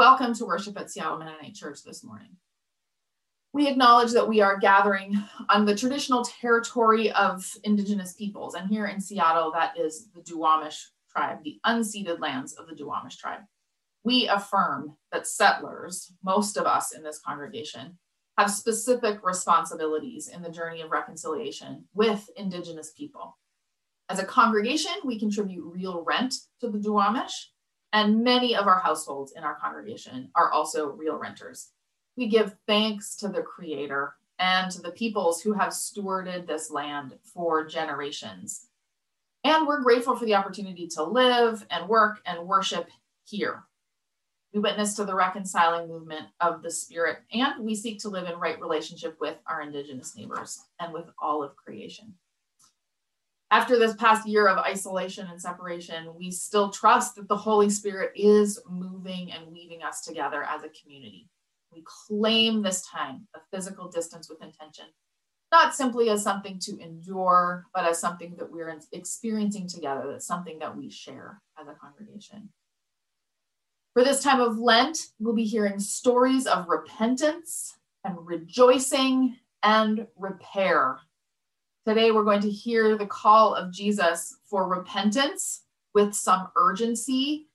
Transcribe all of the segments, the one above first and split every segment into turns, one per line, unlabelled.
welcome to worship at Seattle Mennonite Church this morning. We acknowledge that we are gathering on the traditional territory of Indigenous peoples, and here in Seattle, that is the Duwamish tribe, the unceded lands of the Duwamish tribe. We affirm that settlers, most of us in this congregation, have specific responsibilities in the journey of reconciliation with Indigenous people. As a congregation, we contribute real rent to the Duwamish, and many of our households in our congregation are also real renters. We give thanks to the Creator and to the peoples who have stewarded this land for generations. And we're grateful for the opportunity to live and work and worship here. We witness to the reconciling movement of the Spirit, and we seek to live in right relationship with our Indigenous neighbors and with all of creation after this past year of isolation and separation, we still trust that the Holy Spirit is moving and weaving us together as a community. We claim this time of physical distance with intention, not simply as something to endure, but as something that we're experiencing together, that's something that we share as a congregation. For this time of Lent, we'll be hearing stories of repentance and rejoicing and repair Today, we're going to hear the call of Jesus for repentance with some urgency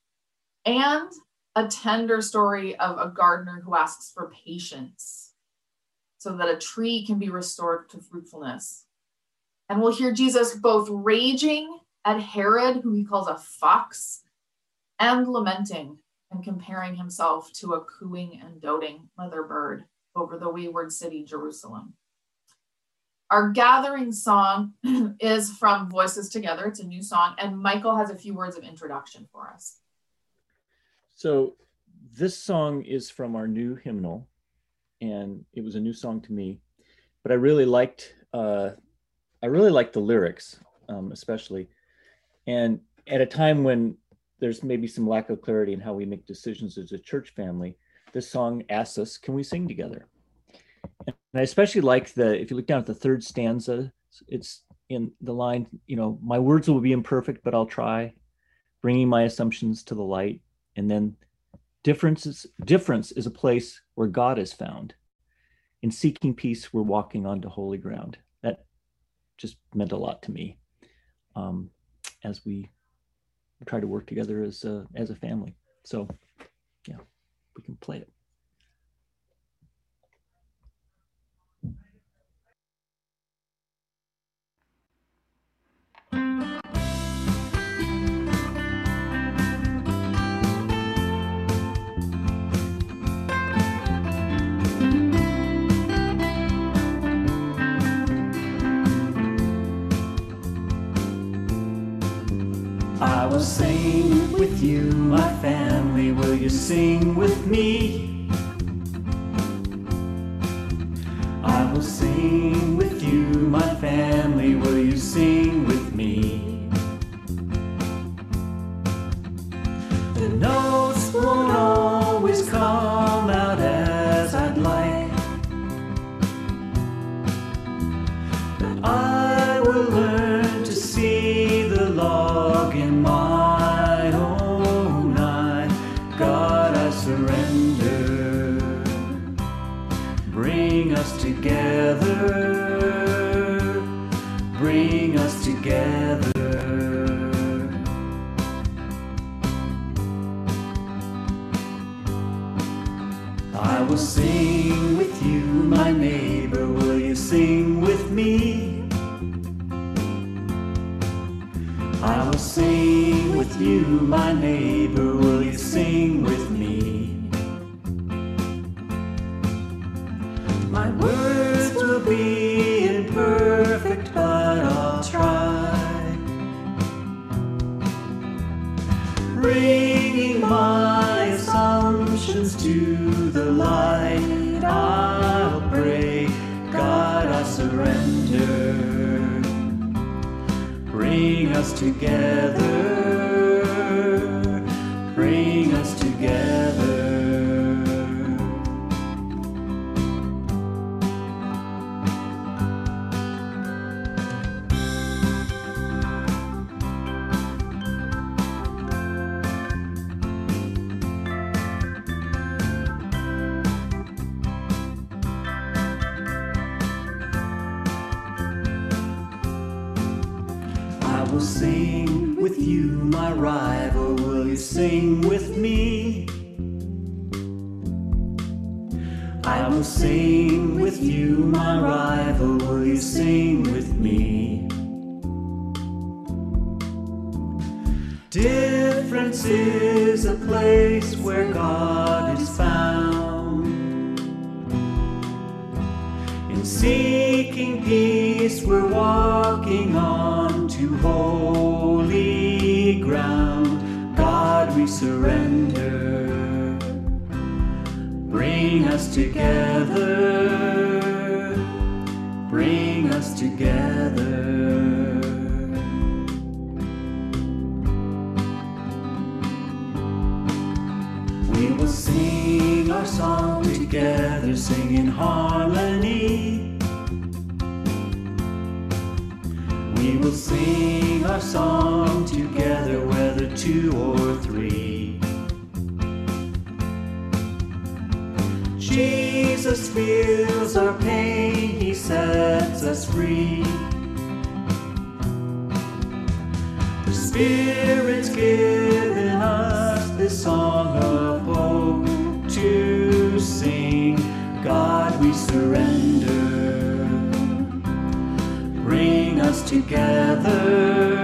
and a tender story of a gardener who asks for patience so that a tree can be restored to fruitfulness. And we'll hear Jesus both raging at Herod, who he calls a fox, and lamenting and comparing himself to a cooing and doting mother bird over the wayward city, Jerusalem. Our gathering song is from Voices Together. It's a new song, and Michael has a few words of introduction for us.
So, this song is from our new hymnal, and it was a new song to me. But I really liked, uh, I really liked the lyrics, um, especially, and at a time when there's maybe some lack of clarity in how we make decisions as a church family, this song asks us, "Can we sing together?" And I especially like the, if you look down at the third stanza, it's in the line, you know, my words will be imperfect, but I'll try, bringing my assumptions to the light. And then difference difference is a place where God is found. In seeking peace, we're walking onto holy ground. That just meant a lot to me um, as we try to work together as a, as a family. So, yeah, we can play it.
I will sing with you, my family. Will you sing with me? I will sing with you, my family. You, my neighbor. Will you sing with me? My words will be imperfect, but I'll try. Bringing my assumptions to the light, I'll pray, God, I surrender. Bring us together. Will sing our song together, whether two or three. Jesus feels our pain, he sets us free. The Spirit's given us this song of hope to sing. God, we surrender. Together.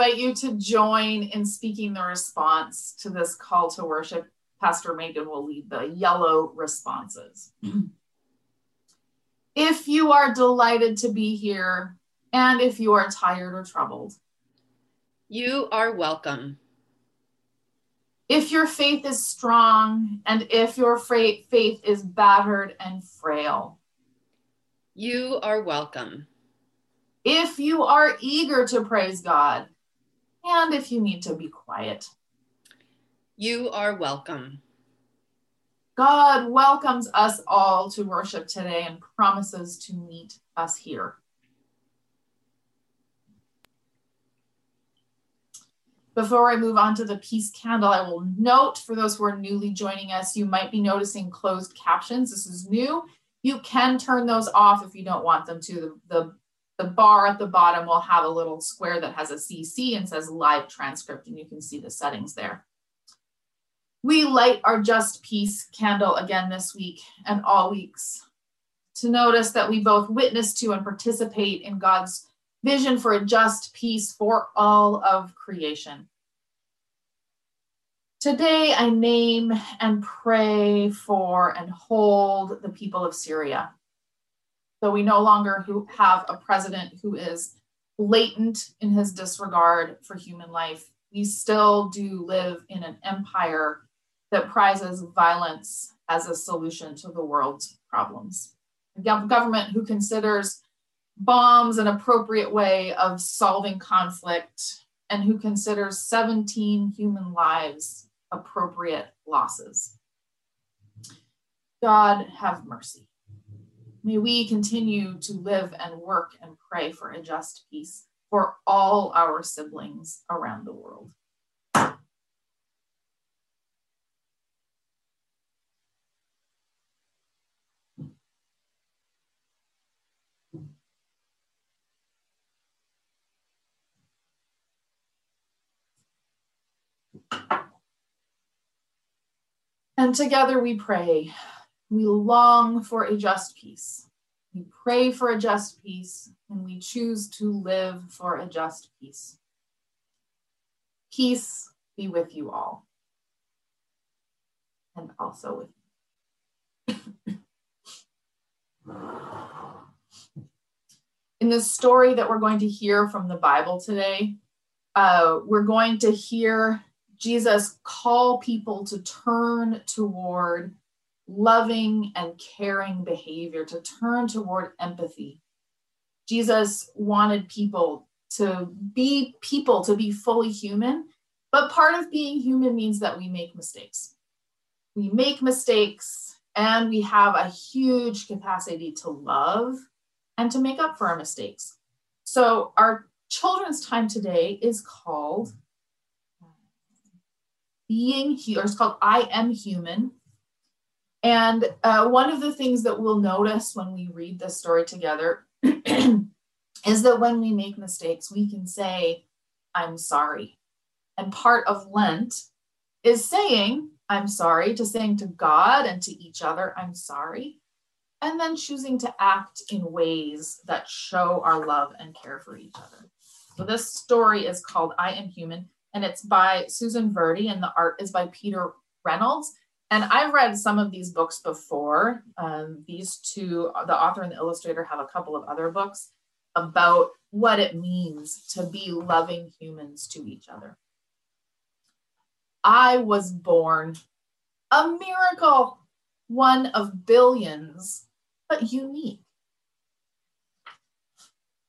Invite you to join in speaking the response to this call to worship. Pastor Megan will lead the yellow responses. if you are delighted to be here, and if you are tired or troubled,
You are welcome.
if your faith is strong, and if your faith is battered and frail,
You are welcome.
if you are eager to praise God, and if you need to be quiet,
You are welcome.
God welcomes us all to worship today and promises to meet us here. Before I move on to the peace candle, I will note for those who are newly joining us, you might be noticing closed captions. This is new. You can turn those off if you don't want them to. The, the, the bar at the bottom will have a little square that has a CC and says live transcript, and you can see the settings there. We light our just peace candle again this week and all weeks to notice that we both witness to and participate in God's vision for a just peace for all of creation. Today, I name and pray for and hold the people of Syria. Though we no longer have a president who is blatant in his disregard for human life, we still do live in an empire that prizes violence as a solution to the world's problems. A government who considers bombs an appropriate way of solving conflict and who considers 17 human lives appropriate losses. God have mercy. May we continue to live and work and pray for a just peace for all our siblings around the world. And together we pray. We long for a just peace. We pray for a just peace, and we choose to live for a just peace. Peace be with you all, and also with you. In the story that we're going to hear from the Bible today, uh, we're going to hear Jesus call people to turn toward loving and caring behavior, to turn toward empathy. Jesus wanted people to be people, to be fully human. But part of being human means that we make mistakes. We make mistakes and we have a huge capacity to love and to make up for our mistakes. So, our children's time today is called Being Here, it's called I Am Human. And uh, one of the things that we'll notice when we read this story together is that when we make mistakes, we can say, I'm sorry. And part of Lent is saying, I'm sorry, to saying to God and to each other, I'm sorry. And then choosing to act in ways that show our love and care for each other. So this story is called I Am Human, and it's by Susan Verde, and the art is by Peter Reynolds. And I've read some of these books before. Um, these two, the author and the illustrator, have a couple of other books about what it means to be loving humans to each other. I was born a miracle, one of billions, but unique.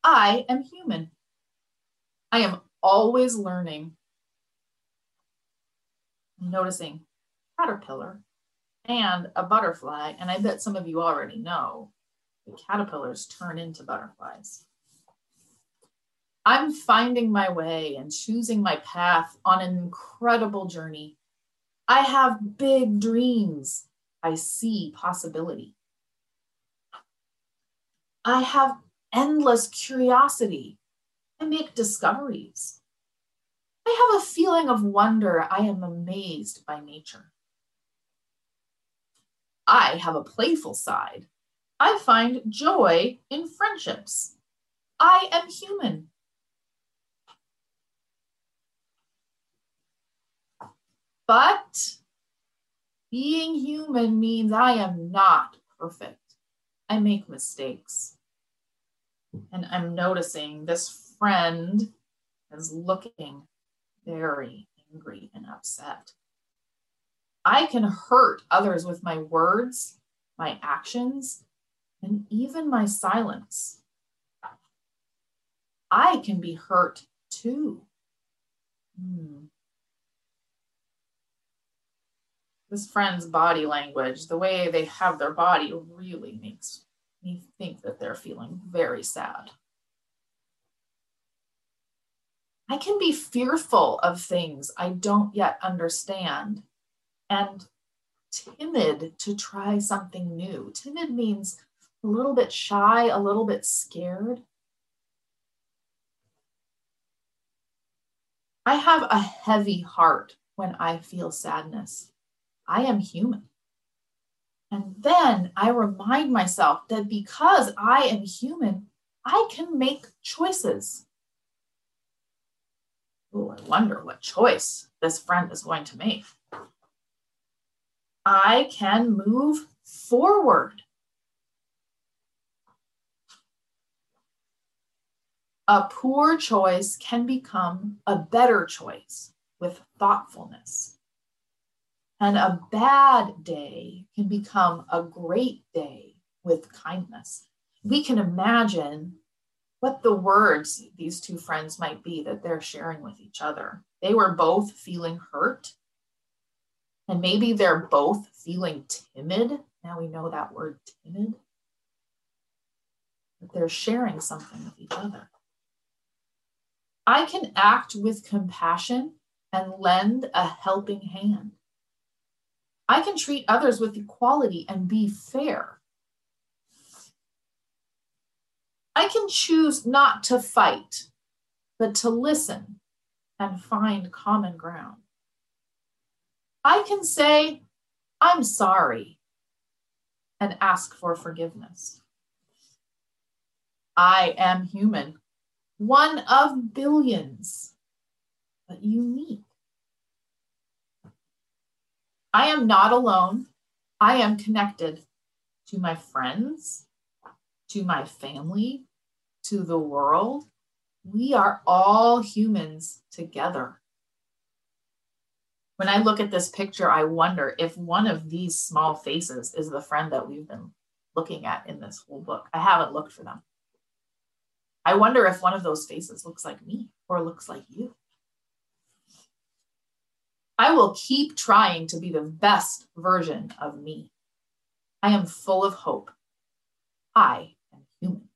I am human. I am always learning, noticing caterpillar and a butterfly. And I bet some of you already know the caterpillars turn into butterflies. I'm finding my way and choosing my path on an incredible journey. I have big dreams. I see possibility. I have endless curiosity. I make discoveries. I have a feeling of wonder. I am amazed by nature. I have a playful side. I find joy in friendships. I am human. But being human means I am not perfect. I make mistakes. And I'm noticing this friend is looking very angry and upset. I can hurt others with my words, my actions, and even my silence. I can be hurt too. Hmm. this friend's body language, the way they have their body really makes me think that they're feeling very sad. I can be fearful of things I don't yet understand and timid to try something new. Timid means a little bit shy, a little bit scared. I have a heavy heart when I feel sadness. I am human. And then I remind myself that because I am human, I can make choices. Oh, I wonder what choice this friend is going to make. I can move forward. A poor choice can become a better choice with thoughtfulness. And a bad day can become a great day with kindness. We can imagine what the words these two friends might be that they're sharing with each other. They were both feeling hurt. And maybe they're both feeling timid. Now we know that word timid. But they're sharing something with each other. I can act with compassion and lend a helping hand. I can treat others with equality and be fair. I can choose not to fight, but to listen and find common ground. I can say, I'm sorry, and ask for forgiveness. I am human, one of billions, but unique. I am not alone. I am connected to my friends, to my family, to the world. We are all humans together. When I look at this picture, I wonder if one of these small faces is the friend that we've been looking at in this whole book. I haven't looked for them. I wonder if one of those faces looks like me or looks like you. I will keep trying to be the best version of me. I am full of hope. I am human.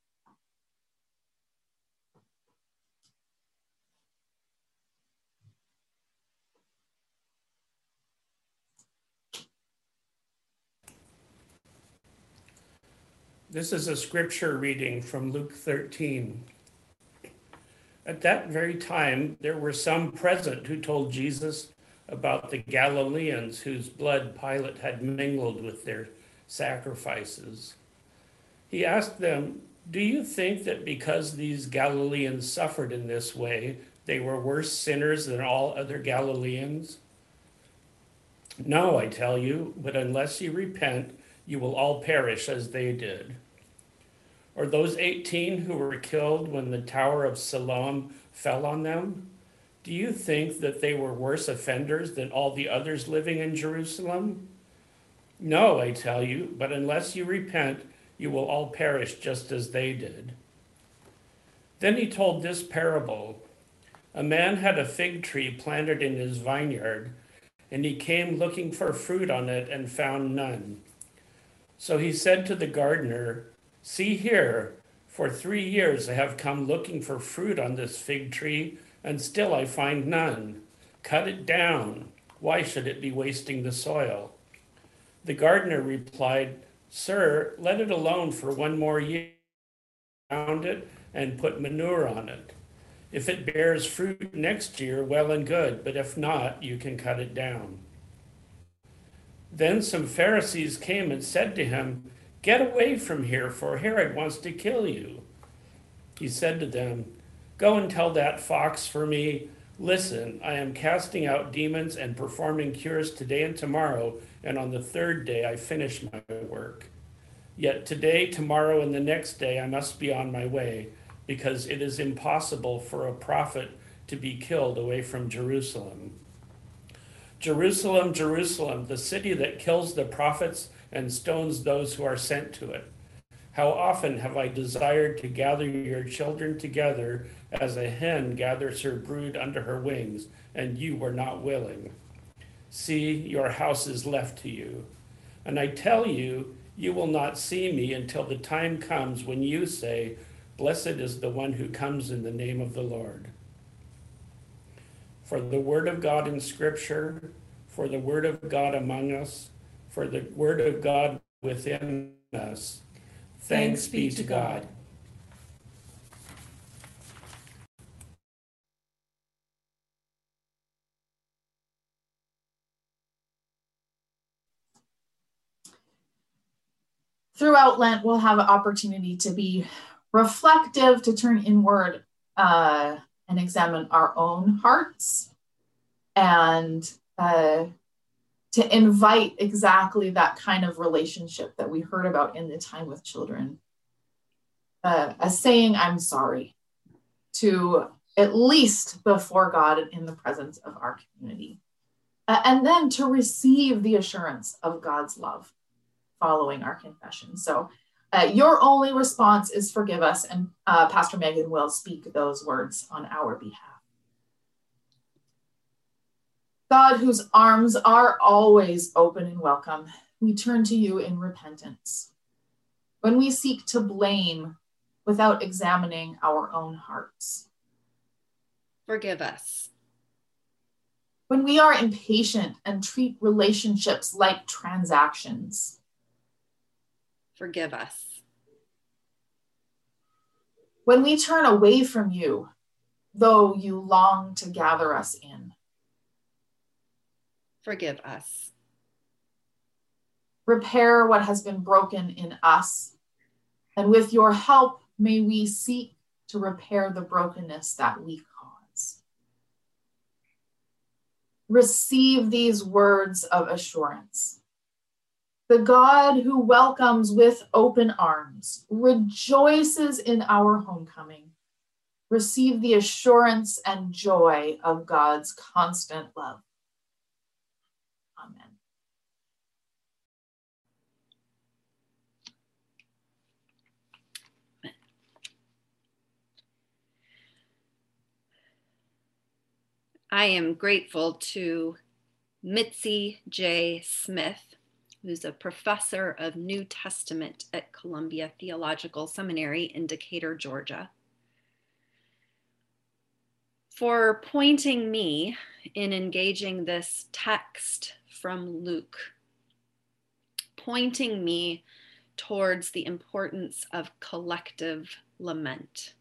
This is a scripture reading from Luke 13. At that very time, there were some present who told Jesus about the Galileans whose blood Pilate had mingled with their sacrifices. He asked them, Do you think that because these Galileans suffered in this way, they were worse sinners than all other Galileans? No, I tell you, but unless you repent, you will all perish as they did. Or those 18 who were killed when the Tower of Siloam fell on them? Do you think that they were worse offenders than all the others living in Jerusalem? No, I tell you, but unless you repent, you will all perish just as they did. Then he told this parable A man had a fig tree planted in his vineyard, and he came looking for fruit on it and found none. So he said to the gardener, See here, for three years I have come looking for fruit on this fig tree, and still I find none. Cut it down. Why should it be wasting the soil? The gardener replied, Sir, let it alone for one more year. Found it and put manure on it. If it bears fruit next year, well and good, but if not, you can cut it down. Then some Pharisees came and said to him, Get away from here, for Herod wants to kill you. He said to them, Go and tell that fox for me, Listen, I am casting out demons and performing cures today and tomorrow, and on the third day I finish my work. Yet today, tomorrow, and the next day I must be on my way, because it is impossible for a prophet to be killed away from Jerusalem. Jerusalem, Jerusalem, the city that kills the prophets and stones those who are sent to it. How often have I desired to gather your children together as a hen gathers her brood under her wings, and you were not willing. See, your house is left to you. And I tell you, you will not see me until the time comes when you say, Blessed is the one who comes in the name of the Lord. For the word of God in Scripture, for the word of God among us, for the word of God within us. Thanks be to God.
Throughout Lent, we'll have an opportunity to be reflective, to turn inward uh, and examine our own hearts and uh, to invite exactly that kind of relationship that we heard about in the time with children. Uh, a saying, I'm sorry, to at least before God in the presence of our community. Uh, and then to receive the assurance of God's love following our confession. So, uh, your only response is forgive us, and uh, Pastor Megan will speak those words on our behalf. God, whose arms are always open and welcome, we turn to you in repentance. When we seek to blame without examining our own hearts,
forgive us.
When we are impatient and treat relationships like transactions,
forgive us.
When we turn away from you, though you long to gather us in,
forgive us.
Repair what has been broken in us. And with your help, may we seek to repair the brokenness that we cause. Receive these words of assurance. The God who welcomes with open arms rejoices in our homecoming. Receive the assurance and joy of God's constant love.
I am grateful to Mitzi J. Smith, who's a professor of New Testament at Columbia Theological Seminary in Decatur, Georgia, for pointing me in engaging this text from Luke, pointing me towards the importance of collective lament.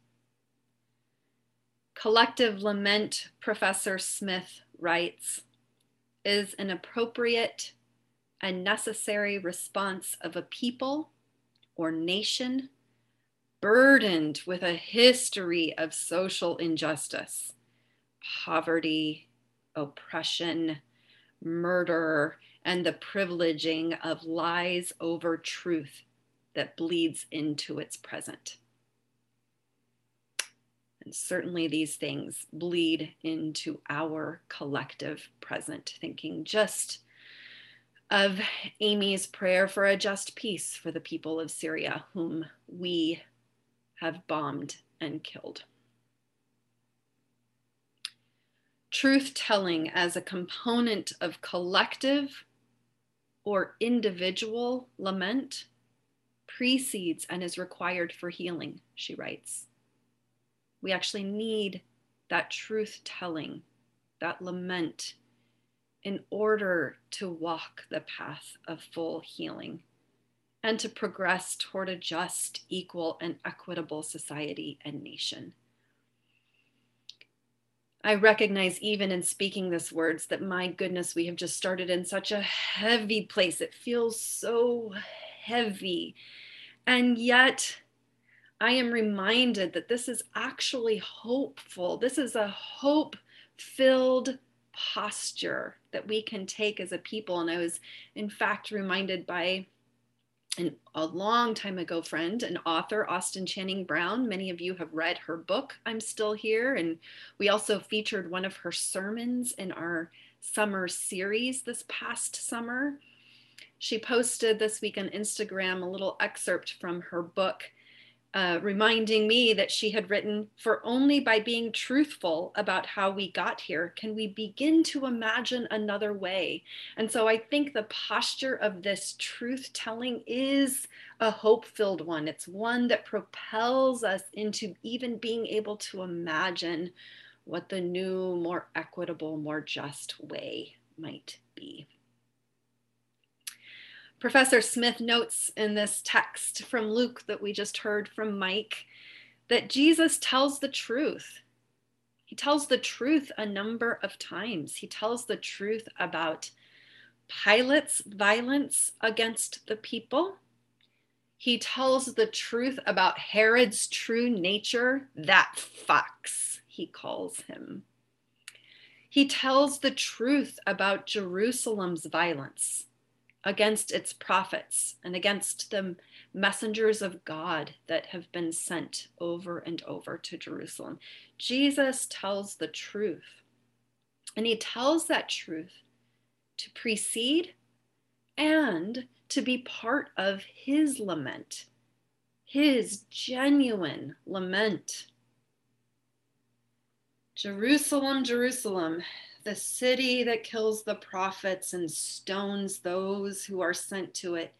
Collective lament, Professor Smith writes, is an appropriate and necessary response of a people or nation burdened with a history of social injustice, poverty, oppression, murder, and the privileging of lies over truth that bleeds into its present. And certainly these things bleed into our collective present, thinking just of Amy's prayer for a just peace for the people of Syria, whom we have bombed and killed. Truth telling as a component of collective or individual lament precedes and is required for healing, she writes. We actually need that truth telling, that lament, in order to walk the path of full healing and to progress toward a just, equal, and equitable society and nation. I recognize, even in speaking these words, that my goodness, we have just started in such a heavy place. It feels so heavy. And yet, I am reminded that this is actually hopeful. This is a hope filled posture that we can take as a people. And I was, in fact, reminded by an, a long time ago friend, an author, Austin Channing Brown. Many of you have read her book, I'm Still Here. And we also featured one of her sermons in our summer series this past summer. She posted this week on Instagram a little excerpt from her book uh, reminding me that she had written, For only by being truthful about how we got here can we begin to imagine another way. And so I think the posture of this truth telling is a hope filled one. It's one that propels us into even being able to imagine what the new, more equitable, more just way might be. Professor Smith notes in this text from Luke that we just heard from Mike that Jesus tells the truth. He tells the truth a number of times. He tells the truth about Pilate's violence against the people. He tells the truth about Herod's true nature, that fox, he calls him. He tells the truth about Jerusalem's violence against its prophets and against the messengers of God that have been sent over and over to Jerusalem. Jesus tells the truth, and he tells that truth to precede and to be part of his lament, his genuine lament. Jerusalem, Jerusalem, the city that kills the prophets and stones those who are sent to it.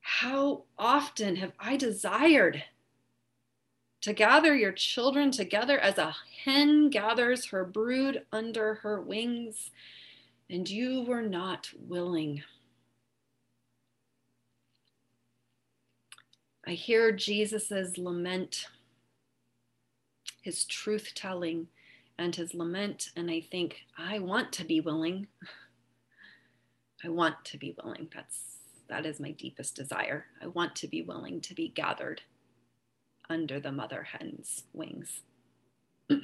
How often have I desired to gather your children together as a hen gathers her brood under her wings, and you were not willing. I hear Jesus' lament, his truth telling and his lament. And I think, I want to be willing. I want to be willing. That's that is my deepest desire. I want to be willing to be gathered under the mother hen's wings.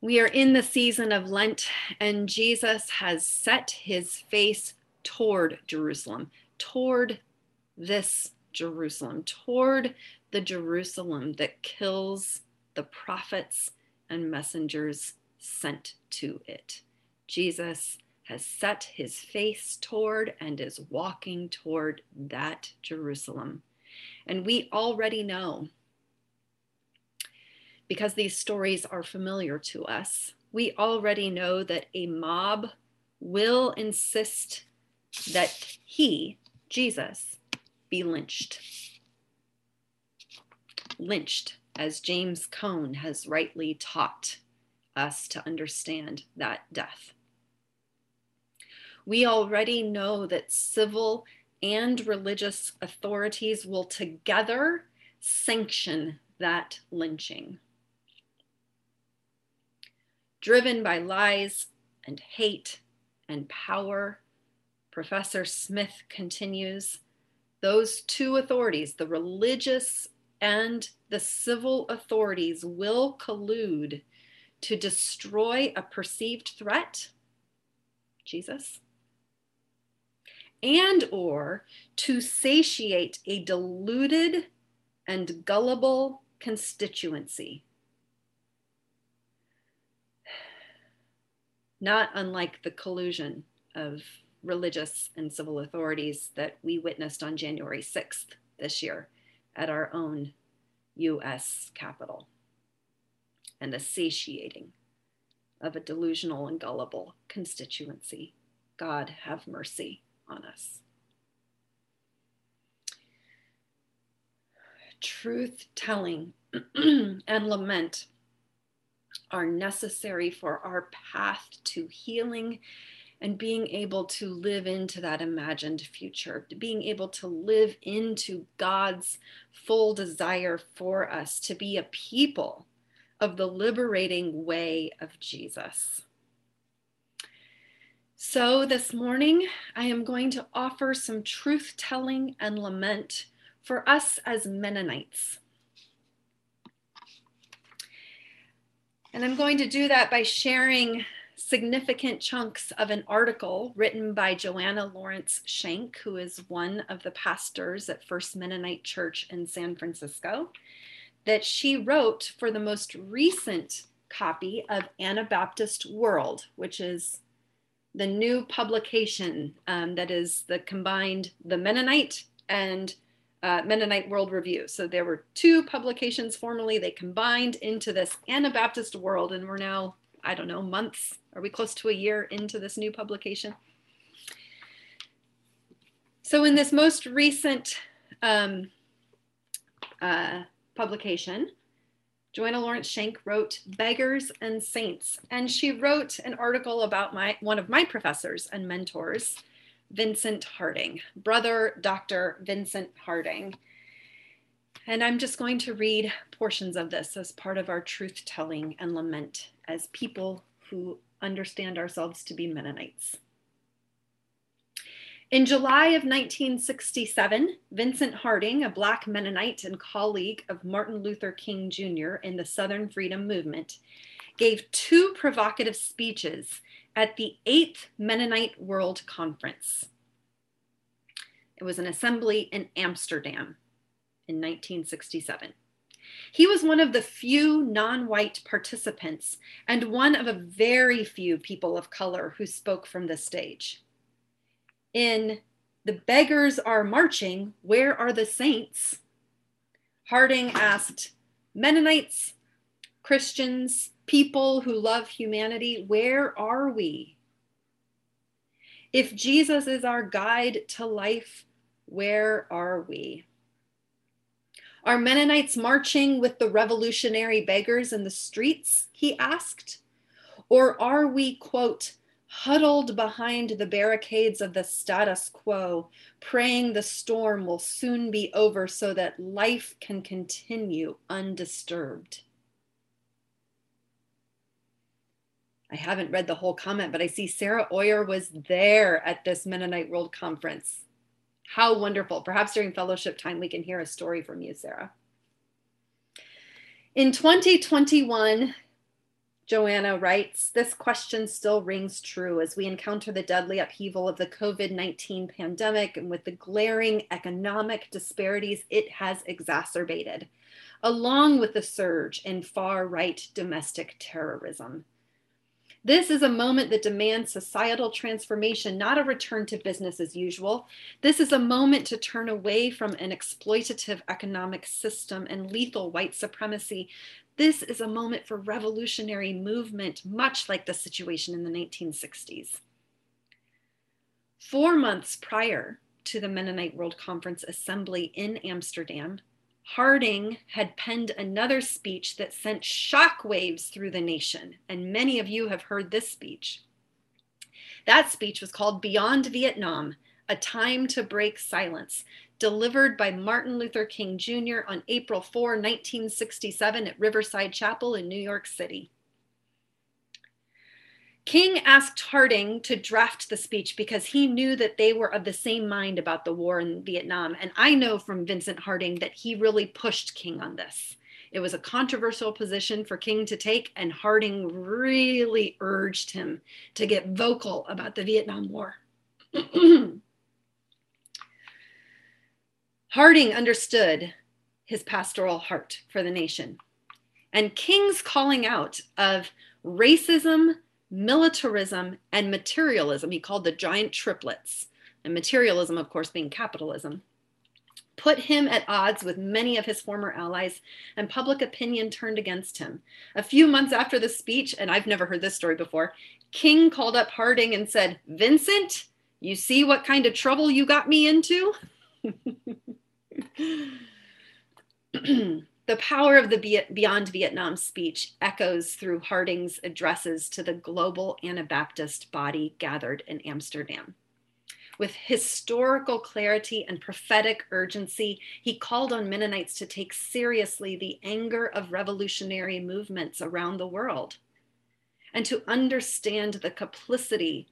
we are in the season of Lent, and Jesus has set his face toward Jerusalem, toward this Jerusalem, toward the Jerusalem that kills the prophets and messengers sent to it. Jesus has set his face toward and is walking toward that Jerusalem. And we already know because these stories are familiar to us, we already know that a mob will insist that he, Jesus, be lynched. Lynched, as James Cone has rightly taught us to understand that death. We already know that civil and religious authorities will together sanction that lynching. Driven by lies and hate and power, Professor Smith continues those two authorities, the religious and the civil authorities, will collude to destroy a perceived threat, Jesus, and or to satiate a deluded and gullible constituency. Not unlike the collusion of religious and civil authorities that we witnessed on January 6th this year at our own US Capitol, and the satiating of a delusional and gullible constituency. God have mercy on us. Truth telling and lament are necessary for our path to healing and being able to live into that imagined future, being able to live into God's full desire for us to be a people of the liberating way of Jesus. So, this morning, I am going to offer some truth telling and lament for us as Mennonites. And I'm going to do that by sharing significant chunks of an article written by Joanna Lawrence Shenk, who is one of the pastors at First Mennonite Church in San Francisco, that she wrote for the most recent copy of Anabaptist World, which is the new publication um, that is the combined the Mennonite and uh, Mennonite World Review. So there were two publications formerly. They combined into this Anabaptist World, and we're now I don't know, months? Are we close to a year into this new publication? So, in this most recent um, uh, publication, Joanna Lawrence Shenk wrote Beggars and Saints, and she wrote an article about my one of my professors and mentors, Vincent Harding, brother Dr. Vincent Harding. And I'm just going to read portions of this as part of our truth telling and lament as people who understand ourselves to be Mennonites. In July of 1967, Vincent Harding, a Black Mennonite and colleague of Martin Luther King Jr. in the Southern Freedom Movement, gave two provocative speeches at the Eighth Mennonite World Conference. It was an assembly in Amsterdam in 1967. He was one of the few non white participants and one of a very few people of color who spoke from the stage. In The Beggars Are Marching, Where Are the Saints? Harding asked Mennonites, Christians, people who love humanity, where are we? If Jesus is our guide to life, where are we? Are Mennonites marching with the revolutionary beggars in the streets? He asked. Or are we, quote, huddled behind the barricades of the status quo, praying the storm will soon be over so that life can continue undisturbed? I haven't read the whole comment, but I see Sarah Oyer was there at this Mennonite World Conference. How wonderful. Perhaps during fellowship time, we can hear a story from you, Sarah. In 2021, Joanna writes, this question still rings true as we encounter the deadly upheaval of the COVID 19 pandemic and with the glaring economic disparities it has exacerbated, along with the surge in far right domestic terrorism. This is a moment that demands societal transformation, not a return to business as usual. This is a moment to turn away from an exploitative economic system and lethal white supremacy. This is a moment for revolutionary movement, much like the situation in the 1960s. Four months prior to the Mennonite World Conference Assembly in Amsterdam, Harding had penned another speech that sent shockwaves through the nation, and many of you have heard this speech. That speech was called Beyond Vietnam A Time to Break Silence, delivered by Martin Luther King Jr. on April 4, 1967, at Riverside Chapel in New York City. King asked Harding to draft the speech because he knew that they were of the same mind about the war in Vietnam. And I know from Vincent Harding that he really pushed King on this. It was a controversial position for King to take, and Harding really urged him to get vocal about the Vietnam War. Harding understood his pastoral heart for the nation. And King's calling out of racism, militarism, and materialism, he called the giant triplets, and materialism, of course, being capitalism, put him at odds with many of his former allies, and public opinion turned against him. A few months after the speech, and I've never heard this story before, King called up Harding and said, Vincent, you see what kind of trouble you got me into? The power of the Beyond Vietnam speech echoes through Harding's addresses to the global Anabaptist body gathered in Amsterdam. With historical clarity and prophetic urgency, he called on Mennonites to take seriously the anger of revolutionary movements around the world and to understand the complicity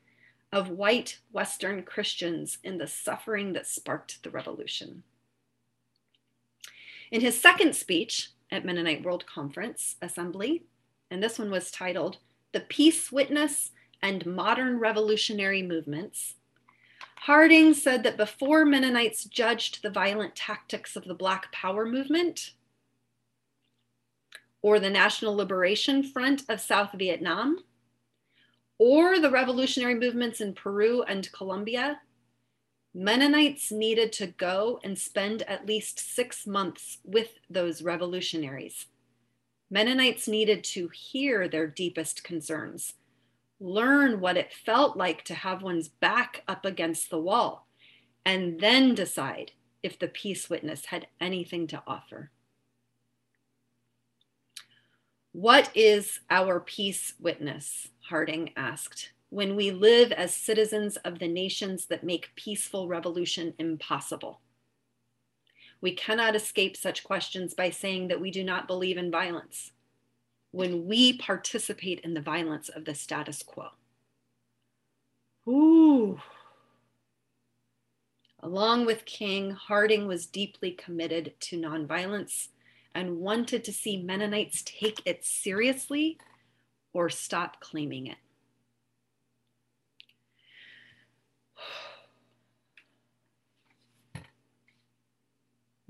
of white Western Christians in the suffering that sparked the revolution. In his second speech at Mennonite World Conference Assembly, and this one was titled The Peace Witness and Modern Revolutionary Movements, Harding said that before Mennonites judged the violent tactics of the Black Power movement or the National Liberation Front of South Vietnam or the revolutionary movements in Peru and Colombia, Mennonites needed to go and spend at least six months with those revolutionaries. Mennonites needed to hear their deepest concerns, learn what it felt like to have one's back up against the wall, and then decide if the peace witness had anything to offer. What is our peace witness? Harding asked when we live as citizens of the nations that make peaceful revolution impossible. We cannot escape such questions by saying that we do not believe in violence when we participate in the violence of the status quo. Ooh. Along with King, Harding was deeply committed to nonviolence and wanted to see Mennonites take it seriously or stop claiming it.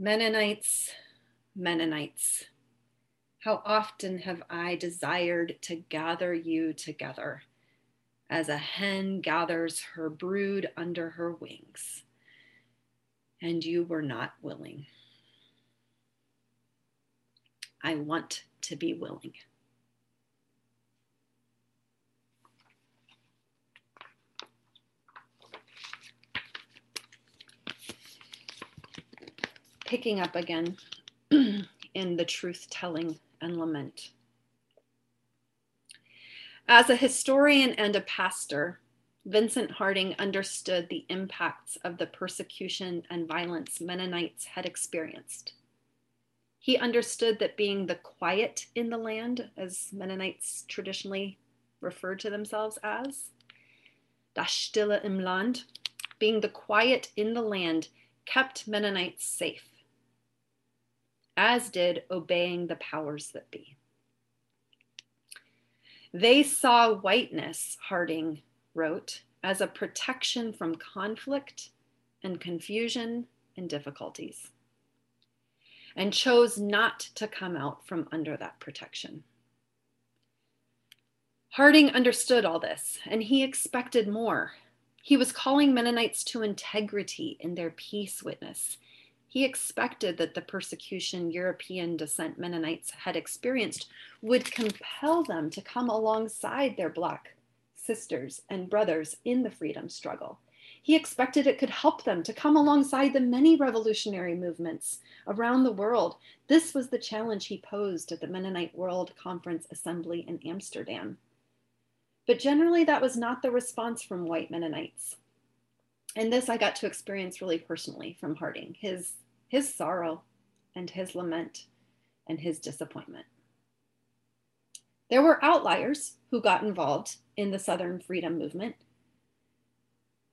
Mennonites, Mennonites, how often have I desired to gather you together as a hen gathers her brood under her wings, and you were not willing. I want to be willing. Picking up again in the truth telling and lament. As a historian and a pastor, Vincent Harding understood the impacts of the persecution and violence Mennonites had experienced. He understood that being the quiet in the land, as Mennonites traditionally referred to themselves as, das Stille im Land, being the quiet in the land kept Mennonites safe as did obeying the powers that be. They saw whiteness, Harding wrote, as a protection from conflict and confusion and difficulties, and chose not to come out from under that protection. Harding understood all this, and he expected more. He was calling Mennonites to integrity in their peace witness. He expected that the persecution European descent Mennonites had experienced would compel them to come alongside their Black sisters and brothers in the freedom struggle. He expected it could help them to come alongside the many revolutionary movements around the world. This was the challenge he posed at the Mennonite World Conference Assembly in Amsterdam. But generally, that was not the response from white Mennonites. And this I got to experience really personally from Harding his, his sorrow and his lament and his disappointment. There were outliers who got involved in the Southern freedom movement.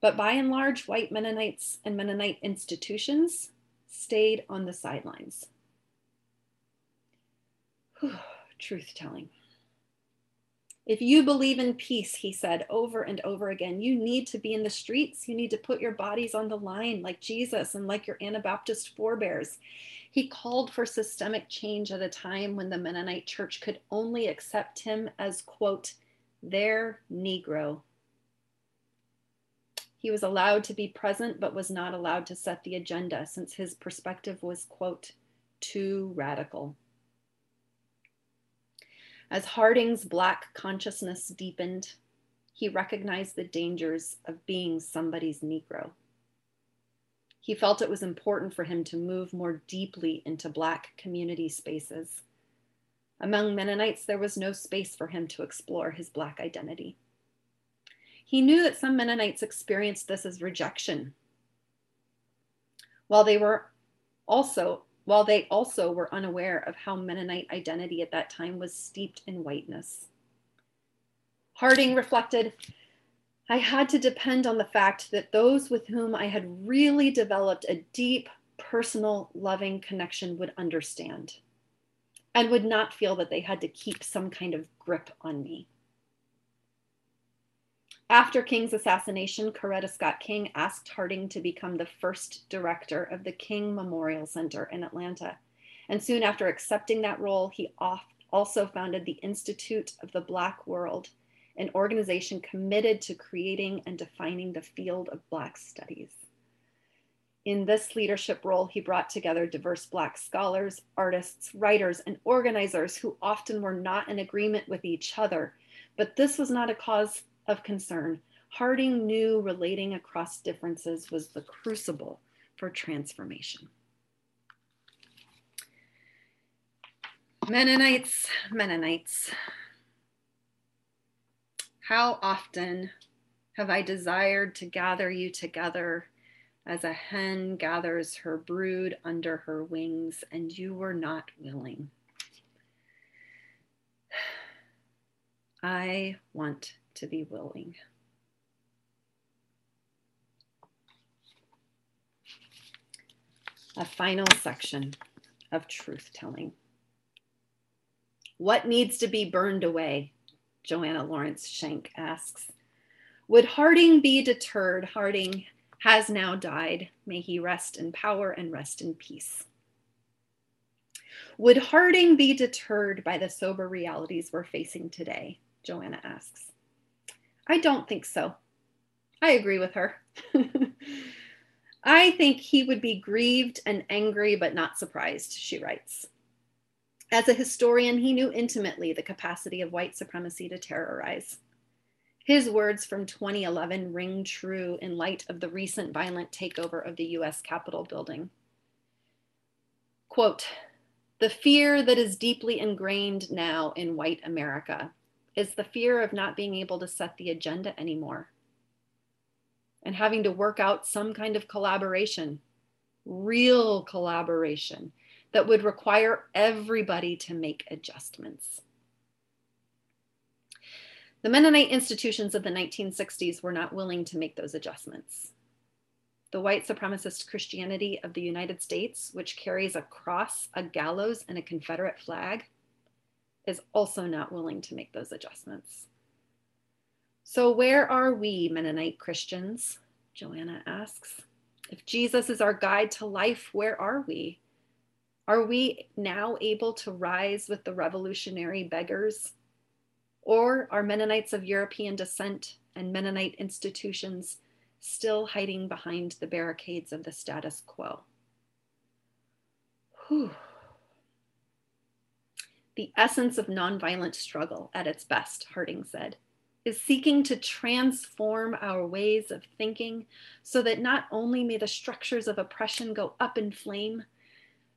But by and large, white Mennonites and Mennonite institutions stayed on the sidelines. truth telling. If you believe in peace, he said over and over again, you need to be in the streets. You need to put your bodies on the line like Jesus and like your Anabaptist forebears. He called for systemic change at a time when the Mennonite church could only accept him as, quote, their Negro. He was allowed to be present, but was not allowed to set the agenda since his perspective was, quote, too radical. As Harding's Black consciousness deepened, he recognized the dangers of being somebody's Negro. He felt it was important for him to move more deeply into Black community spaces. Among Mennonites, there was no space for him to explore his Black identity. He knew that some Mennonites experienced this as rejection, while they were also while they also were unaware of how Mennonite identity at that time was steeped in whiteness. Harding reflected, I had to depend on the fact that those with whom I had really developed a deep, personal, loving connection would understand and would not feel that they had to keep some kind of grip on me. After King's assassination, Coretta Scott King asked Harding to become the first director of the King Memorial Center in Atlanta. And soon after accepting that role, he also founded the Institute of the Black World, an organization committed to creating and defining the field of Black studies. In this leadership role, he brought together diverse Black scholars, artists, writers, and organizers who often were not in agreement with each other. But this was not a cause of concern, Harding knew relating across differences was the crucible for transformation. Mennonites, Mennonites, how often have I desired to gather you together as a hen gathers her brood under her wings, and you were not willing? I want to be willing. A final section of truth telling. What needs to be burned away? Joanna Lawrence Shenk asks. Would Harding be deterred? Harding has now died. May he rest in power and rest in peace. Would Harding be deterred by the sober realities we're facing today? Joanna asks. I don't think so. I agree with her. I think he would be grieved and angry, but not surprised, she writes. As a historian, he knew intimately the capacity of white supremacy to terrorize. His words from 2011 ring true in light of the recent violent takeover of the US Capitol building. Quote, the fear that is deeply ingrained now in white America is the fear of not being able to set the agenda anymore and having to work out some kind of collaboration, real collaboration that would require everybody to make adjustments. The Mennonite institutions of the 1960s were not willing to make those adjustments. The white supremacist Christianity of the United States, which carries a cross, a gallows, and a Confederate flag, is also not willing to make those adjustments. So, where are we, Mennonite Christians? Joanna asks. If Jesus is our guide to life, where are we? Are we now able to rise with the revolutionary beggars? Or are Mennonites of European descent and Mennonite institutions still hiding behind the barricades of the status quo? Whew. The essence of nonviolent struggle at its best, Harding said, is seeking to transform our ways of thinking so that not only may the structures of oppression go up in flame,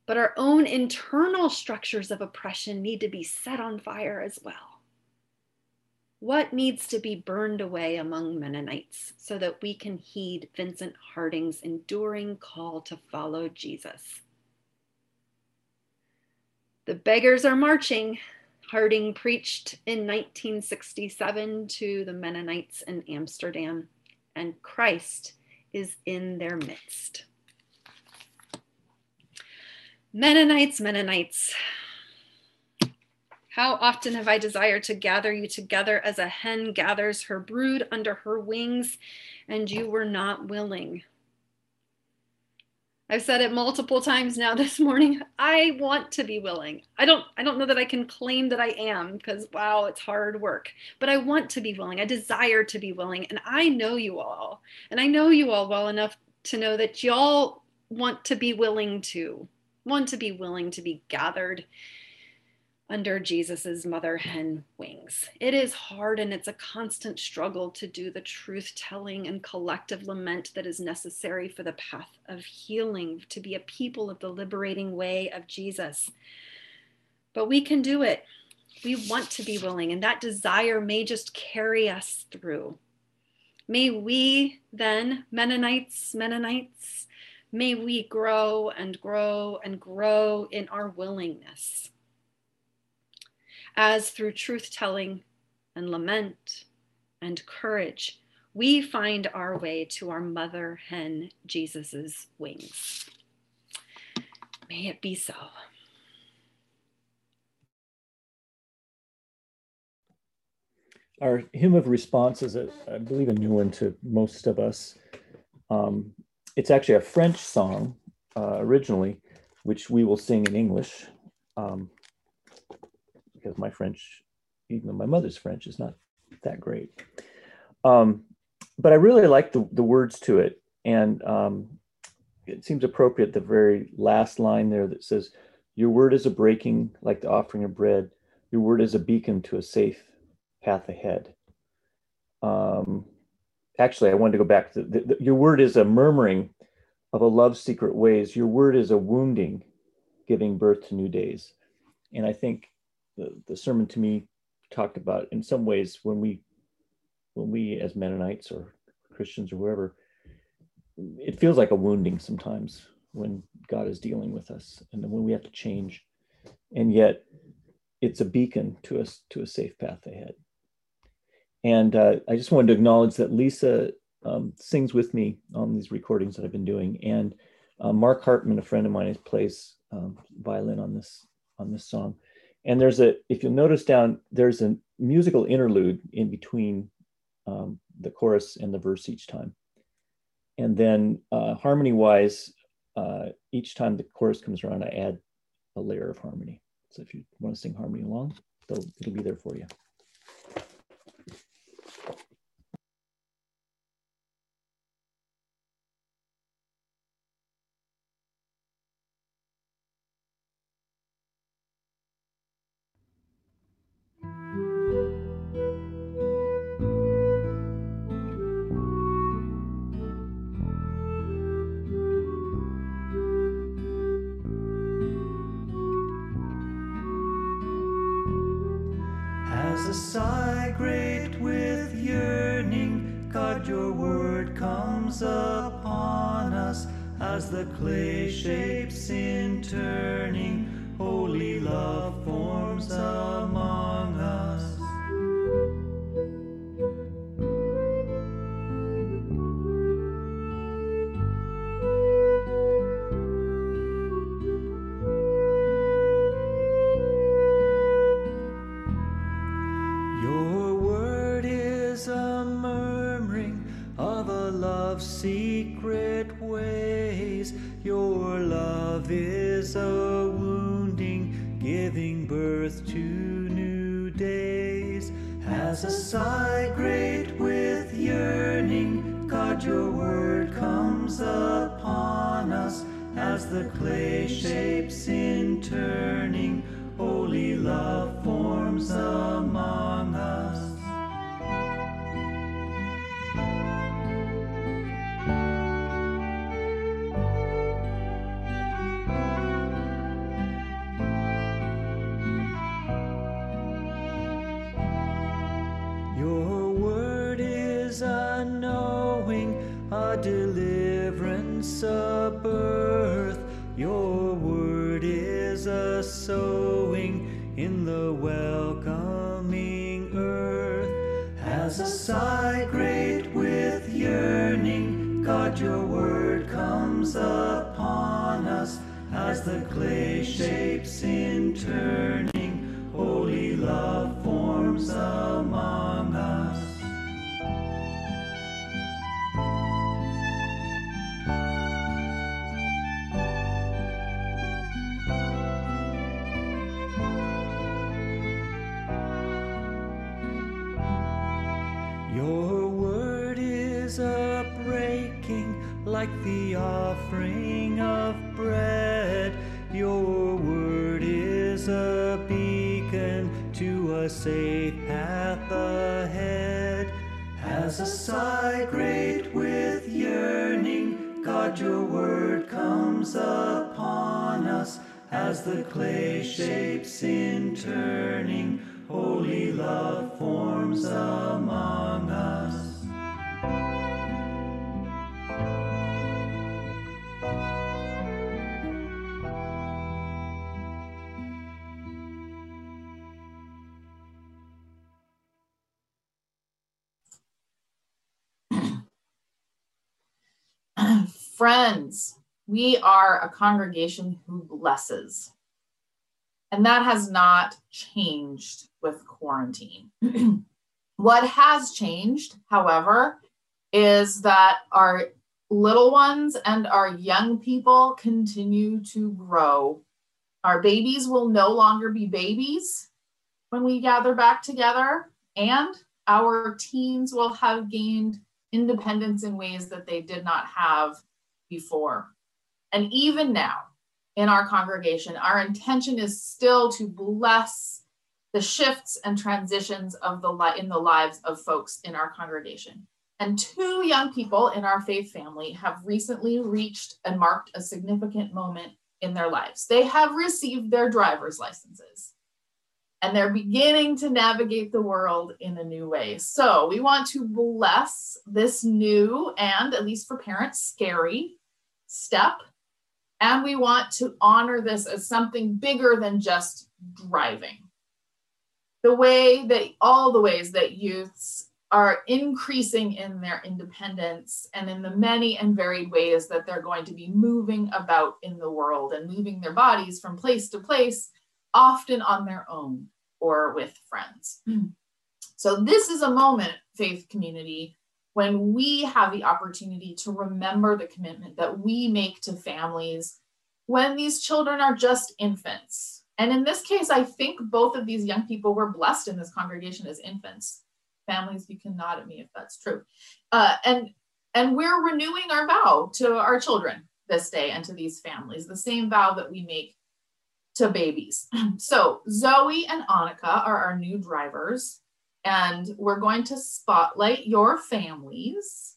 but our own internal structures of oppression need to be set on fire as well. What needs to be burned away among Mennonites so that we can heed Vincent Harding's enduring call to follow Jesus? The beggars are marching, Harding preached in 1967 to the Mennonites in Amsterdam, and Christ is in their midst. Mennonites, Mennonites, how often have I desired to gather you together as a hen gathers her brood under her wings, and you were not willing. I've said it multiple times now this morning. I want to be willing. I don't I don't know that I can claim that I am because wow, it's hard work. But I want to be willing. I desire to be willing and I know you all. And I know you all well enough to know that y'all want to be willing to want to be willing to be gathered under Jesus's mother hen wings. It is hard and it's a constant struggle to do the truth telling and collective lament that is necessary for the path of healing, to be a people of the liberating way of Jesus. But we can do it. We want to be willing, and that desire may just carry us through. May we then, Mennonites, Mennonites, may we grow and grow and grow in our willingness as through truth telling and lament and courage, we find our way to our mother hen, Jesus's wings. May it be so.
Our hymn of response is, a, I believe, a new one to most of us. Um, it's actually a French song uh, originally, which we will sing in English. Um, because my French, even though my mother's French, is not that great. Um, but I really like the, the words to it. And um, it seems appropriate, the very last line there that says, Your word is a breaking like the offering of bread. Your word is a beacon to a safe path ahead. Um, actually, I wanted to go back to the, the, your word is a murmuring of a love's secret ways. Your word is a wounding, giving birth to new days. And I think the, sermon to me talked about in some ways when we when we as Mennonites or Christians or whoever, it feels like a wounding sometimes when God is dealing with us and when we have to change. And yet it's a beacon to us to a safe path ahead. And uh, I just wanted to acknowledge that Lisa um, sings with me on these recordings that I've been doing. And uh, Mark Hartman, a friend of mine, plays um, violin on this on this song. And there's a, if you'll notice down, there's a musical interlude in between um, the chorus and the verse each time. And then uh, harmony wise, uh, each time the chorus comes around, I add a layer of harmony. So if you want to sing harmony along, it'll be there for you.
Love forms a safe path ahead. As a sigh great with yearning, God, your word comes upon us as the clay shapes in turning, holy love forms among us.
Friends, we are a congregation who blesses. And that has not changed with quarantine. what has changed, however, is that our little ones and our young people continue to grow. Our babies will no longer be babies when we gather back together, and our teens will have gained independence in ways that they did not have before. And even now, in our congregation, our intention is still to bless the shifts and transitions of the li- in the lives of folks in our congregation. And two young people in our faith family have recently reached and marked a significant moment in their lives. They have received their driver's licenses and they're beginning to navigate the world in a new way. So, we want to bless this new and, at least for parents, scary step. And we want to honor this as something bigger than just driving. The way that all the ways that youths are increasing in their independence and in the many and varied ways that they're going to be moving about in the world and moving their bodies from place to place, often on their own or with friends. Mm. So, this is a moment, faith community, when we have the opportunity to remember the commitment that we make to families when these children are just infants. And in this case, I think both of these young people were blessed in this congregation as infants. Families, you can nod at me if that's true. Uh, and and we're renewing our vow to our children this day and to these families, the same vow that we make to babies. So Zoe and Annika are our new drivers, and we're going to spotlight your families,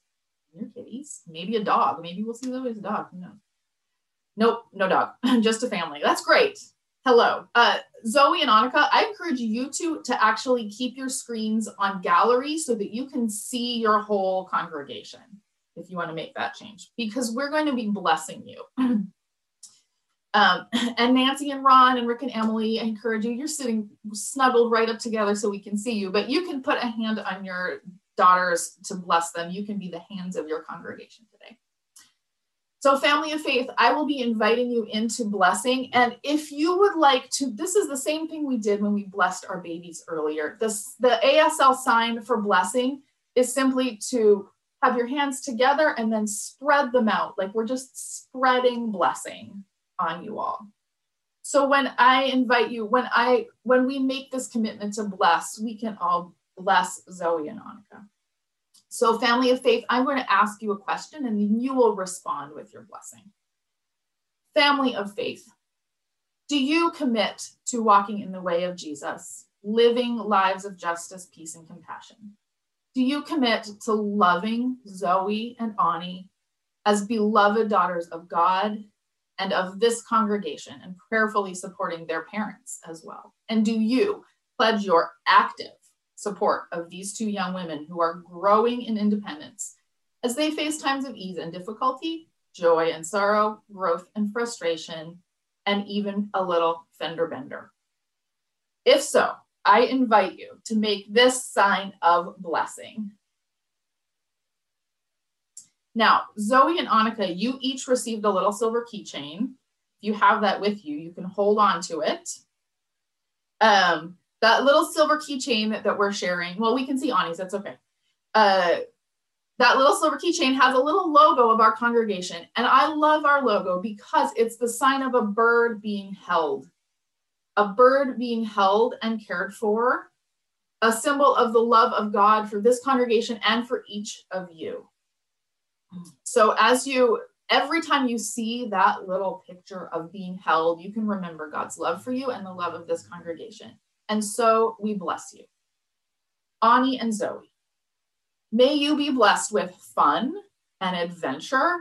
your kitties, maybe a dog. Maybe we'll see Zoe's a dog. Knows? Nope, no dog, just a family. That's great. Hello, uh, Zoe and Annika. I encourage you two to actually keep your screens on gallery so that you can see your whole congregation if you want to make that change, because we're going to be blessing you. Um, and Nancy and Ron and Rick and Emily, I encourage you, you're sitting snuggled right up together so we can see you, but you can put a hand on your daughters to bless them. You can be the hands of your congregation today. So, family of faith, I will be inviting you into blessing. And if you would like to, this is the same thing we did when we blessed our babies earlier. This, the ASL sign for blessing is simply to have your hands together and then spread them out. Like we're just spreading blessing on you all. So when I invite you, when I when we make this commitment to bless, we can all bless Zoe and Annika. So, family of faith, I'm going to ask you a question and then you will respond with your blessing. Family of faith, do you commit to walking in the way of Jesus, living lives of justice, peace, and compassion? Do you commit to loving Zoe and Ani as beloved daughters of God and of this congregation and prayerfully supporting their parents as well? And do you pledge your active support of these two young women who are growing in independence as they face times of ease and difficulty, joy and sorrow, growth and frustration, and even a little fender bender? If so, I invite you to make this sign of blessing. Now, Zoe and Annika, you each received a little silver keychain. If you have that with you, you can hold on to it. Um, that little silver keychain that, that we're sharing, well, we can see Ani's, that's okay. Uh, that little silver keychain has a little logo of our congregation. And I love our logo because it's the sign of a bird being held a bird being held and cared for, a symbol of the love of God for this congregation and for each of you. So, as you, every time you see that little picture of being held, you can remember God's love for you and the love of this congregation. And so we bless you. Ani and Zoe, may you be blessed with fun and adventure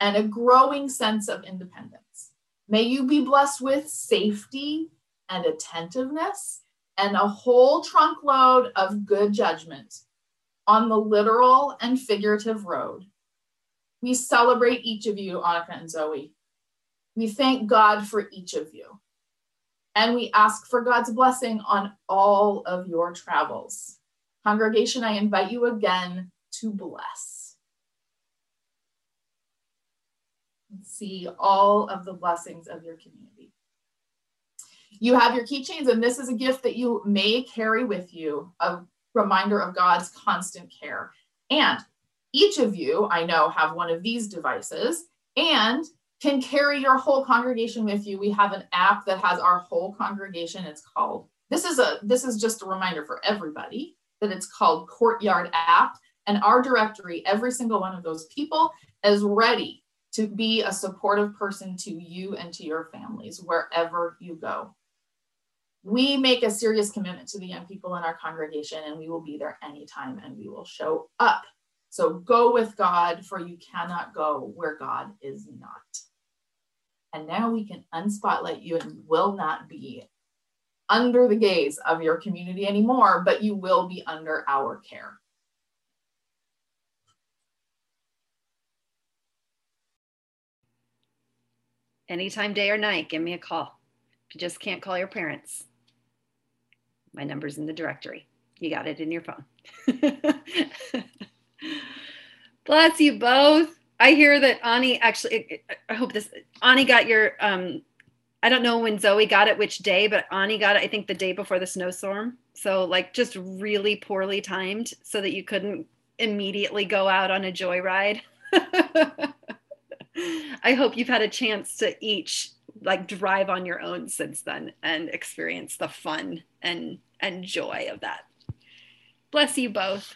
and a growing sense of independence. May you be blessed with safety and attentiveness and a whole trunk load of good judgment on the literal and figurative road. We celebrate each of you, Annika and Zoe. We thank God for each of you. And we ask for God's blessing on all of your travels. Congregation, I invite you again to bless. See all of the blessings of your community. You have your keychains, and this is a gift that you may carry with you a reminder of God's constant care. And each of you, I know, have one of these devices and can carry your whole congregation with you. We have an app that has our whole congregation. It's called this is a this is just a reminder for everybody that it's called Courtyard app and our directory every single one of those people is ready to be a supportive person to you and to your families wherever you go we make a serious commitment to the young people in our congregation and we will be there anytime and we will show up. So go with God, for you cannot go where God is not. And now we can unspotlight you and will not be under the gaze of your community anymore, but you will be under our care.
Anytime, day or night, give me a call. If you just can't call your parents, my number's in the directory. You got it in your phone. Bless you both. I hear that Ani actually, I hope this, Ani got your, um, I don't know when Zoe got it, which day, but Ani got it, I think the day before the snowstorm. So, like, just really poorly timed so that you couldn't immediately go out on a joyride. I hope you've had a chance to each like drive on your own since then and experience the fun and and joy of that. Bless you both.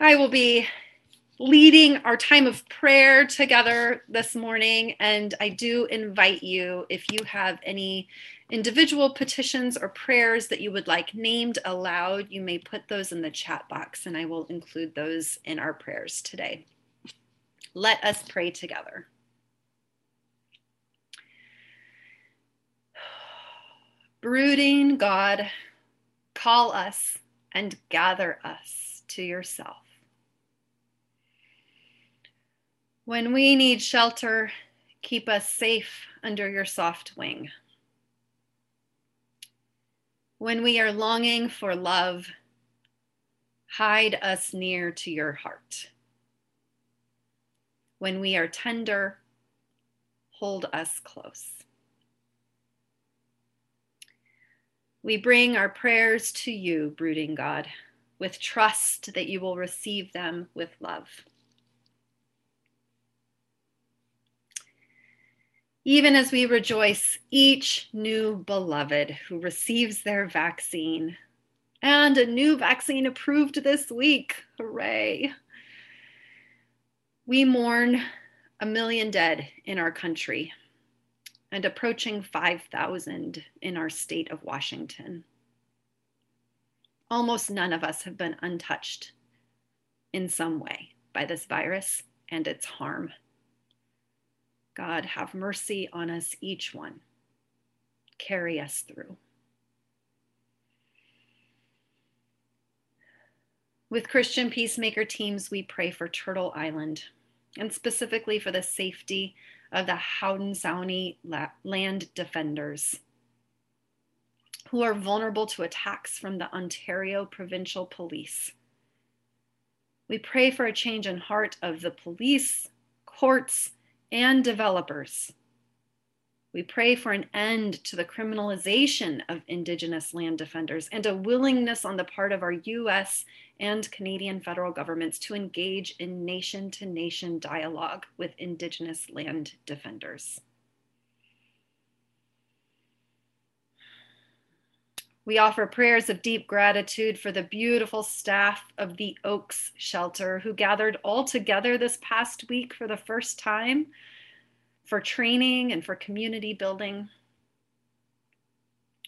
I will be leading our time of prayer together this morning. And I do invite you, if you have any individual petitions or prayers that you would like named aloud, you may put those in the chat box and I will include those in our prayers today. Let us pray together. Brooding God, call us and gather us to yourself. When we need shelter, keep us safe under your soft wing. When we are longing for love, hide us near to your heart. When we are tender, hold us close. We bring our prayers to you, brooding God, with trust that you will receive them with love. Even as we rejoice each new beloved who receives their vaccine, and a new vaccine approved this week. Hooray! We mourn a million dead in our country and approaching 5,000 in our state of Washington. Almost none of us have been untouched in some way by this virus and its harm. God, have mercy on us, each one. Carry us through. With Christian Peacemaker teams, we pray for Turtle Island and specifically for the safety of the Haudenosaunee land defenders who are vulnerable to attacks from the Ontario Provincial Police. We pray for a change in heart of the police, courts, and developers. We pray for an end to the criminalization of Indigenous land defenders and a willingness on the part of our US and Canadian federal governments to engage in nation to nation dialogue with Indigenous land defenders. We offer prayers of deep gratitude for the beautiful staff of the Oaks Shelter who gathered all together this past week for the first time for training and for community building.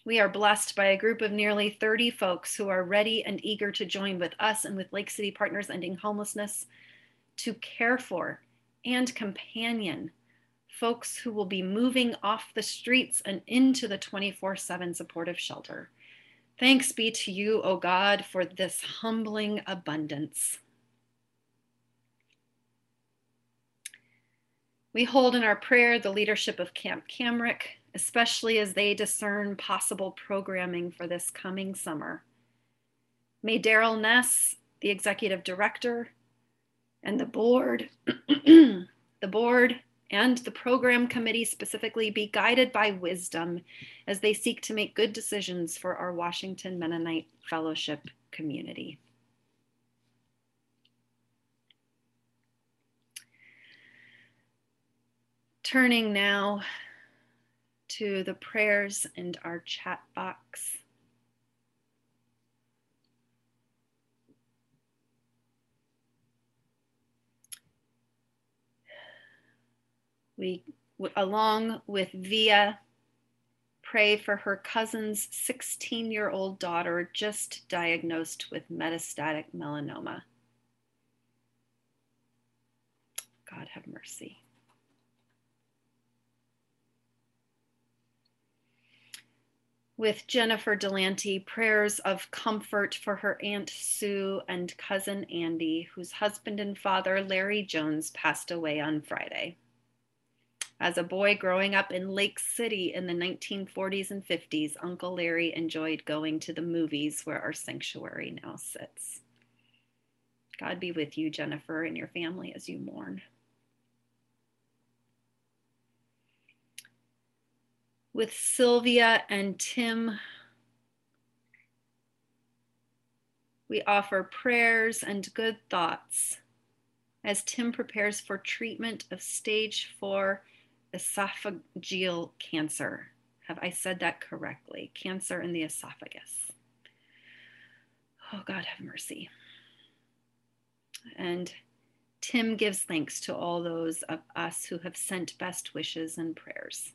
We are blessed by a group of nearly 30 folks who are ready and eager to join with us and with Lake City Partners Ending Homelessness to care for and companion folks who will be moving off the streets and into the 24 7 supportive shelter. Thanks be to you, O God, for this humbling abundance. We hold in our prayer the leadership of Camp Camrec, especially as they discern possible programming for this coming summer. May Daryl Ness, the executive director, and the board, the board and the program committee specifically be guided by wisdom as they seek to make good decisions for our Washington Mennonite Fellowship community. Turning now to the prayers and our chat box. We, along with Via, pray for her cousin's 16 year old daughter just diagnosed with metastatic melanoma. God have mercy. With Jennifer Delante, prayers of comfort for her Aunt Sue and cousin Andy, whose husband and father, Larry Jones, passed away on Friday. As a boy growing up in Lake City in the 1940s and 50s, Uncle Larry enjoyed going to the movies where our sanctuary now sits. God be with you, Jennifer, and your family as you mourn. With Sylvia and Tim, we offer prayers and good thoughts as Tim prepares for treatment of stage four esophageal cancer. Have I said that correctly? Cancer in the esophagus. Oh, God, have mercy. And Tim gives thanks to all those of us who have sent best wishes and prayers.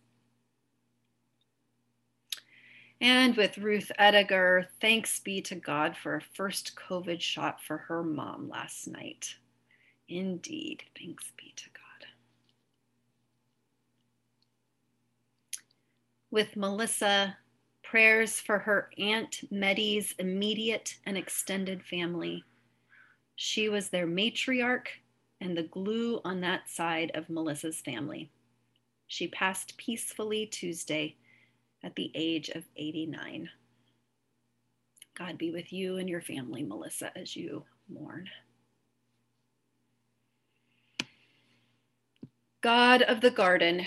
And with Ruth Ediger, thanks be to God for a first COVID shot for her mom last night. Indeed, thanks be to God. With Melissa, prayers for her Aunt Meddy's immediate and extended family. She was their matriarch and the glue on that side of Melissa's family. She passed peacefully Tuesday at the age of 89. God be with you and your family, Melissa, as you mourn. God of the garden,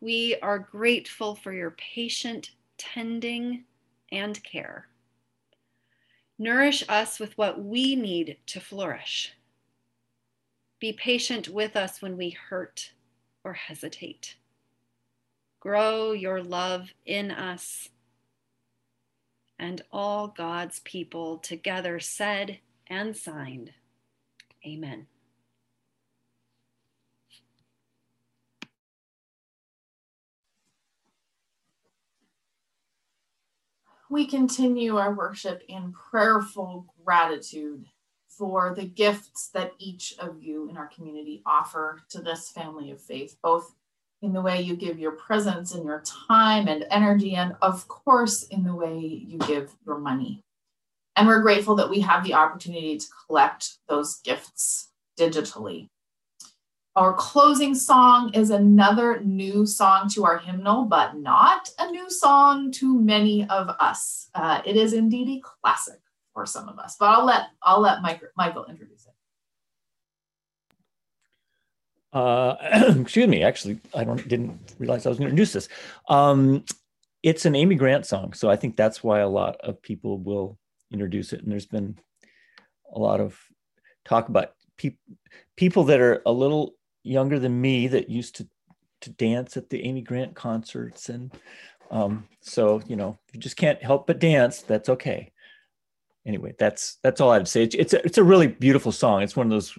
we are grateful for your patient tending and care. Nourish us with what we need to flourish. Be patient with us when we hurt or hesitate. grow your love in us. And all God's people together said and signed, Amen.
We continue our worship in prayerful gratitude for the gifts that each of you in our community offer to this family of faith, both in the way you give your presence and your time and energy, and of course, in the way you give your money. And we're grateful that we have the opportunity to collect those gifts digitally. Our closing song is another new song to our hymnal, but not a new song to many of us. Uh, it is indeed a classic for some of us, but I'll let I'll let Mike, Michael introduce it.
Uh, excuse me. Actually, I don't didn't realize I was going to introduce this. Um, it's an Amy Grant song, so I think that's why a lot of people will introduce it. And there's been a lot of talk about pe- people that are a little younger than me that used to to dance at the Amy Grant concerts, and um, so you know, you just can't help but dance. That's okay. Anyway, that's that's all I'd say. It's it's a, it's a really beautiful song. It's one of those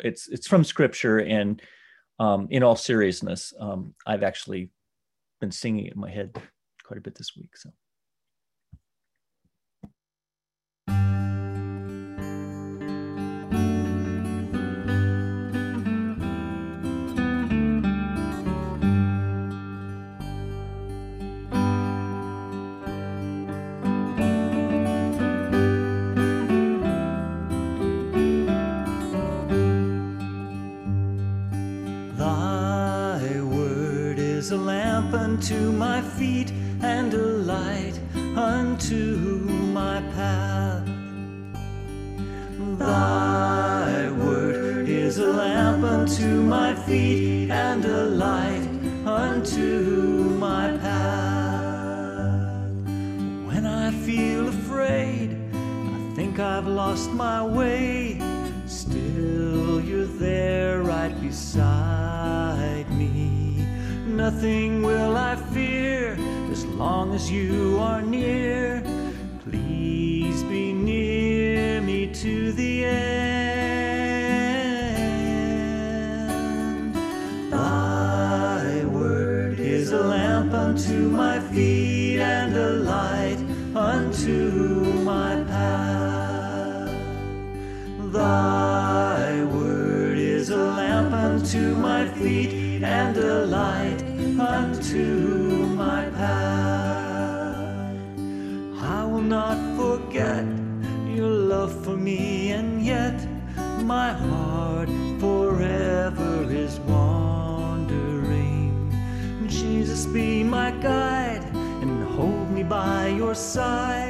it's it's from scripture and um, in all seriousness um, i've actually been singing it in my head quite a bit this week so
unto my feet and a light unto my path. Thy word is a lamp unto my feet and a light unto my path. When I feel afraid, I think I've lost my way. Still, you're there right beside. Nothing will I fear as long as you are near. Please be near me to the end. Thy word is a lamp unto my feet and a light unto my path. Thy word is a lamp unto my feet and a light unto my path. I will not forget your love for me, and yet my heart forever is wandering. Jesus, be my guide and hold me by your side.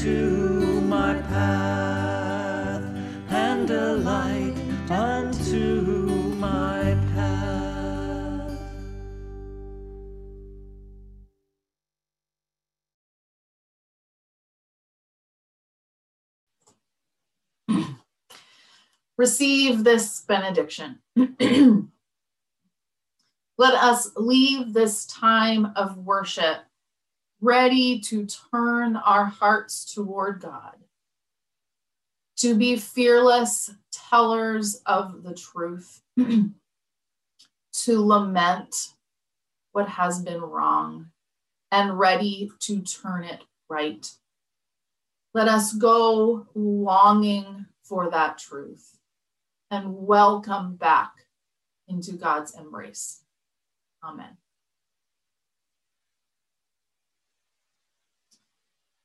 Unto my path, and a light unto my path.
receive this benediction. Let us leave this time of worship ready to turn our hearts toward God, to be fearless tellers of the truth, to lament what has been wrong, and ready to turn it right. Let us go longing for that truth and welcome back into God's embrace. Amen.